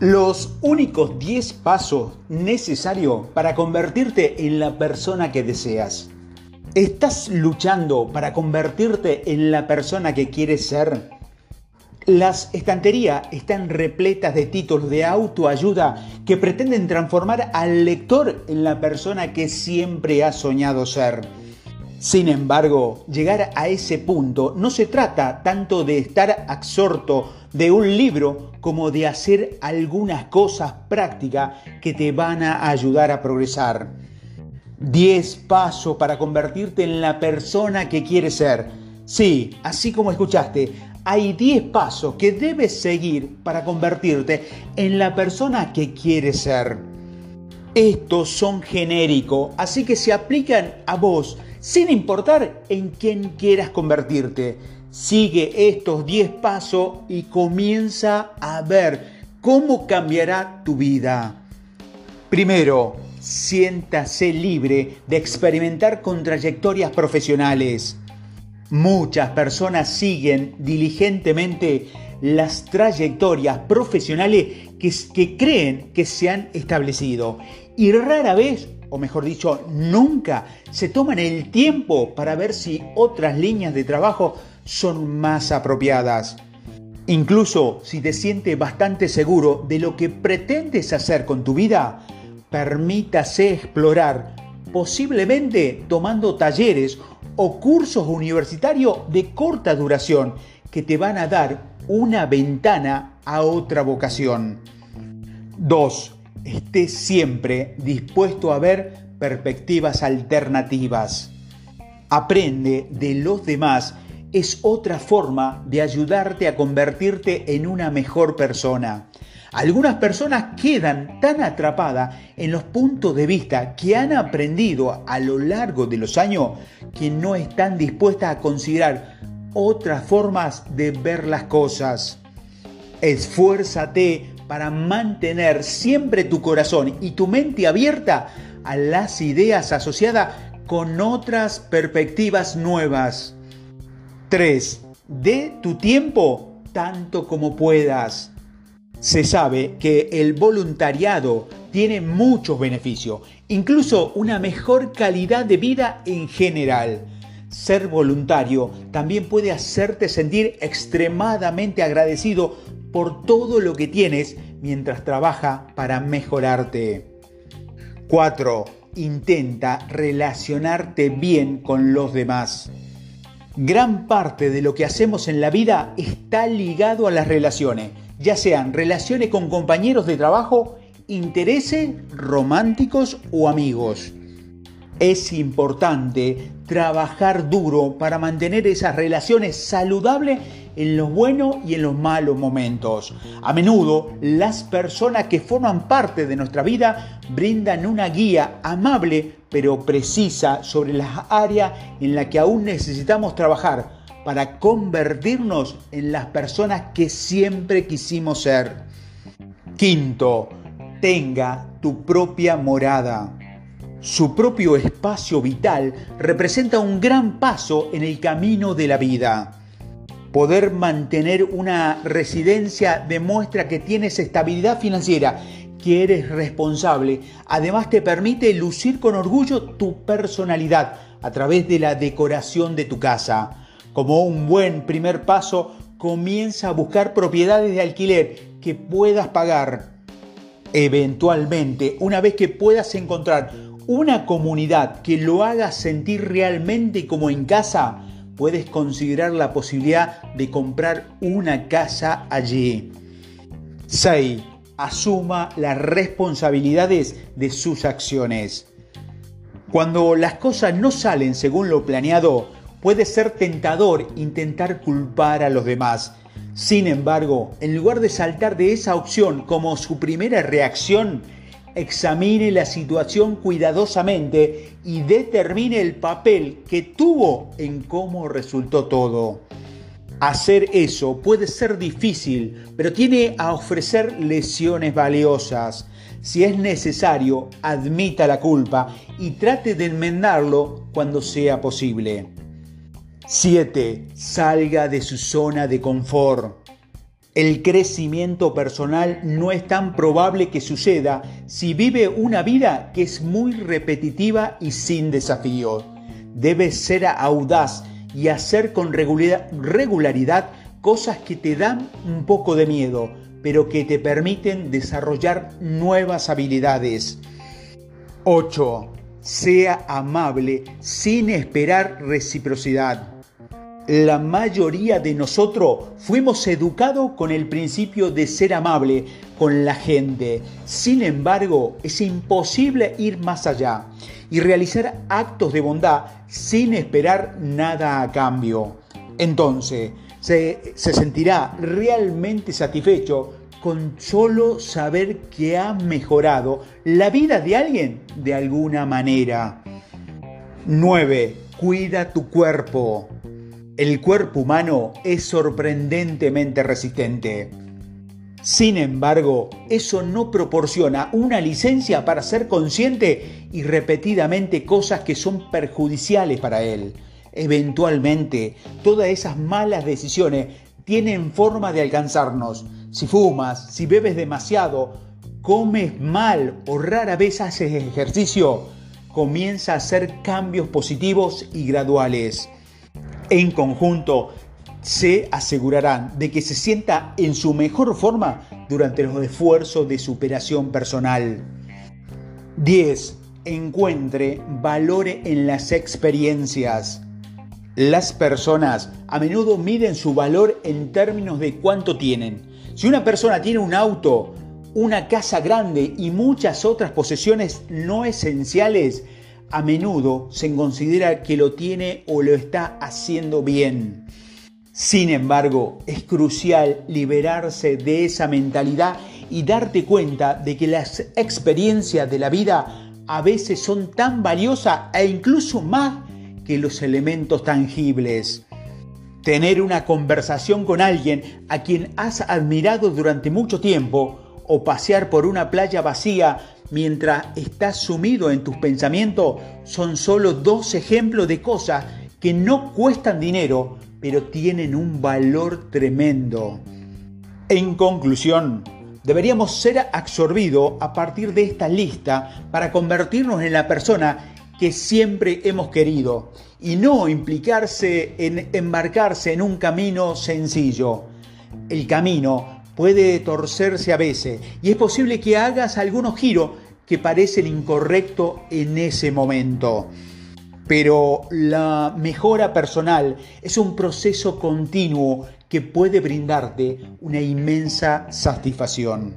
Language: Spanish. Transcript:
Los únicos 10 pasos necesarios para convertirte en la persona que deseas. ¿Estás luchando para convertirte en la persona que quieres ser? Las estanterías están repletas de títulos de autoayuda que pretenden transformar al lector en la persona que siempre ha soñado ser. Sin embargo, llegar a ese punto no se trata tanto de estar absorto de un libro como de hacer algunas cosas prácticas que te van a ayudar a progresar. 10 pasos para convertirte en la persona que quieres ser. Sí, así como escuchaste, hay 10 pasos que debes seguir para convertirte en la persona que quieres ser. Estos son genéricos, así que se aplican a vos sin importar en quién quieras convertirte. Sigue estos 10 pasos y comienza a ver cómo cambiará tu vida. Primero, siéntase libre de experimentar con trayectorias profesionales. Muchas personas siguen diligentemente las trayectorias profesionales que, que, creen que se han establecido y rara vez o mejor dicho, nunca se toman el tiempo para ver si otras líneas de trabajo son más apropiadas. Incluso si te sientes bastante seguro de lo que pretendes hacer con tu vida, permítase explorar, posiblemente tomando talleres o cursos universitarios de corta duración que te van a dar una ventana a otra vocación. 2 esté siempre dispuesto a ver perspectivas alternativas. Aprende de los demás es otra forma de ayudarte a convertirte en una mejor persona. Algunas personas quedan tan atrapadas en los puntos de vista que han aprendido a lo largo de los años que no están dispuestas a considerar otras formas de ver las cosas. Esfuérzate para mantener siempre tu corazón y tu mente abierta a las ideas asociadas con otras perspectivas nuevas. 3. De tu tiempo tanto como puedas. Se sabe que el voluntariado tiene muchos beneficios, incluso una mejor calidad de vida en general. Ser voluntario también puede hacerte sentir extremadamente agradecido por todo lo que tienes mientras trabaja para mejorarte. 4. Intenta relacionarte bien con los demás. Gran parte de lo que hacemos en la vida está ligado a las relaciones, ya sean relaciones con compañeros de trabajo, intereses románticos o amigos. Es importante trabajar duro para mantener esas relaciones saludables en los buenos y en los malos momentos. A menudo las personas que forman parte de nuestra vida brindan una guía amable pero precisa sobre las áreas en las que aún necesitamos trabajar para convertirnos en las personas que siempre quisimos ser. Quinto, tenga tu propia morada. Su propio espacio vital representa un gran paso en el camino de la vida. Poder mantener una residencia demuestra que tienes estabilidad financiera, que eres responsable. Además te permite lucir con orgullo tu personalidad a través de la decoración de tu casa. Como un buen primer paso, comienza a buscar propiedades de alquiler que puedas pagar. Eventualmente, una vez que puedas encontrar una comunidad que lo haga sentir realmente como en casa, puedes considerar la posibilidad de comprar una casa allí. 6. Asuma las responsabilidades de sus acciones. Cuando las cosas no salen según lo planeado, puede ser tentador intentar culpar a los demás. Sin embargo, en lugar de saltar de esa opción como su primera reacción, examine la situación cuidadosamente y determine el papel que tuvo en cómo resultó todo. Hacer eso puede ser difícil, pero tiene a ofrecer lesiones valiosas. Si es necesario, admita la culpa y trate de enmendarlo cuando sea posible. 7. Salga de su zona de confort. El crecimiento personal no es tan probable que suceda si vive una vida que es muy repetitiva y sin desafío. Debes ser audaz y hacer con regularidad cosas que te dan un poco de miedo, pero que te permiten desarrollar nuevas habilidades. 8. Sea amable sin esperar reciprocidad la mayoría de nosotros fuimos educados con el principio de ser amable con la gente. Sin embargo, es imposible ir más allá y realizar actos de bondad sin esperar nada a cambio. Entonces, se, sentirá realmente satisfecho con solo saber que ha mejorado la vida de alguien de alguna manera. 9. Cuida tu cuerpo. El cuerpo humano es sorprendentemente resistente. Sin embargo, eso no proporciona una licencia para ser consciente y repetidamente cosas que son perjudiciales para él. Eventualmente, todas esas malas decisiones tienen forma de alcanzarnos. Si fumas, si bebes demasiado, comes mal o rara vez haces ejercicio, comienza a hacer cambios positivos y graduales en conjunto se asegurarán de que se sienta en su mejor forma durante los esfuerzos de superación personal. 10. Encuentre valor en las experiencias. Las personas a menudo miden su valor en términos de cuánto tienen. Si una persona tiene un auto, una casa grande y muchas otras posesiones no esenciales, a menudo se considera que lo tiene o lo está haciendo bien. Sin embargo, es crucial liberarse de esa mentalidad y darte cuenta de que las experiencias de la vida a veces son tan valiosas e incluso más que los elementos tangibles. Tener una conversación con alguien a quien has admirado durante mucho tiempo o pasear por una playa vacía mientras estás sumido en tus pensamientos son solo dos ejemplos de cosas que no cuestan dinero, pero tienen un valor tremendo. En conclusión, deberíamos ser absorbidos a partir de esta lista para convertirnos en la persona que siempre hemos querido y no implicarse en embarcarse en un camino sencillo. El camino puede torcerse a veces y es posible que hagas algunos giros que parecen incorrectos en ese momento. Pero la mejora personal es un proceso continuo que puede brindarte una inmensa satisfacción.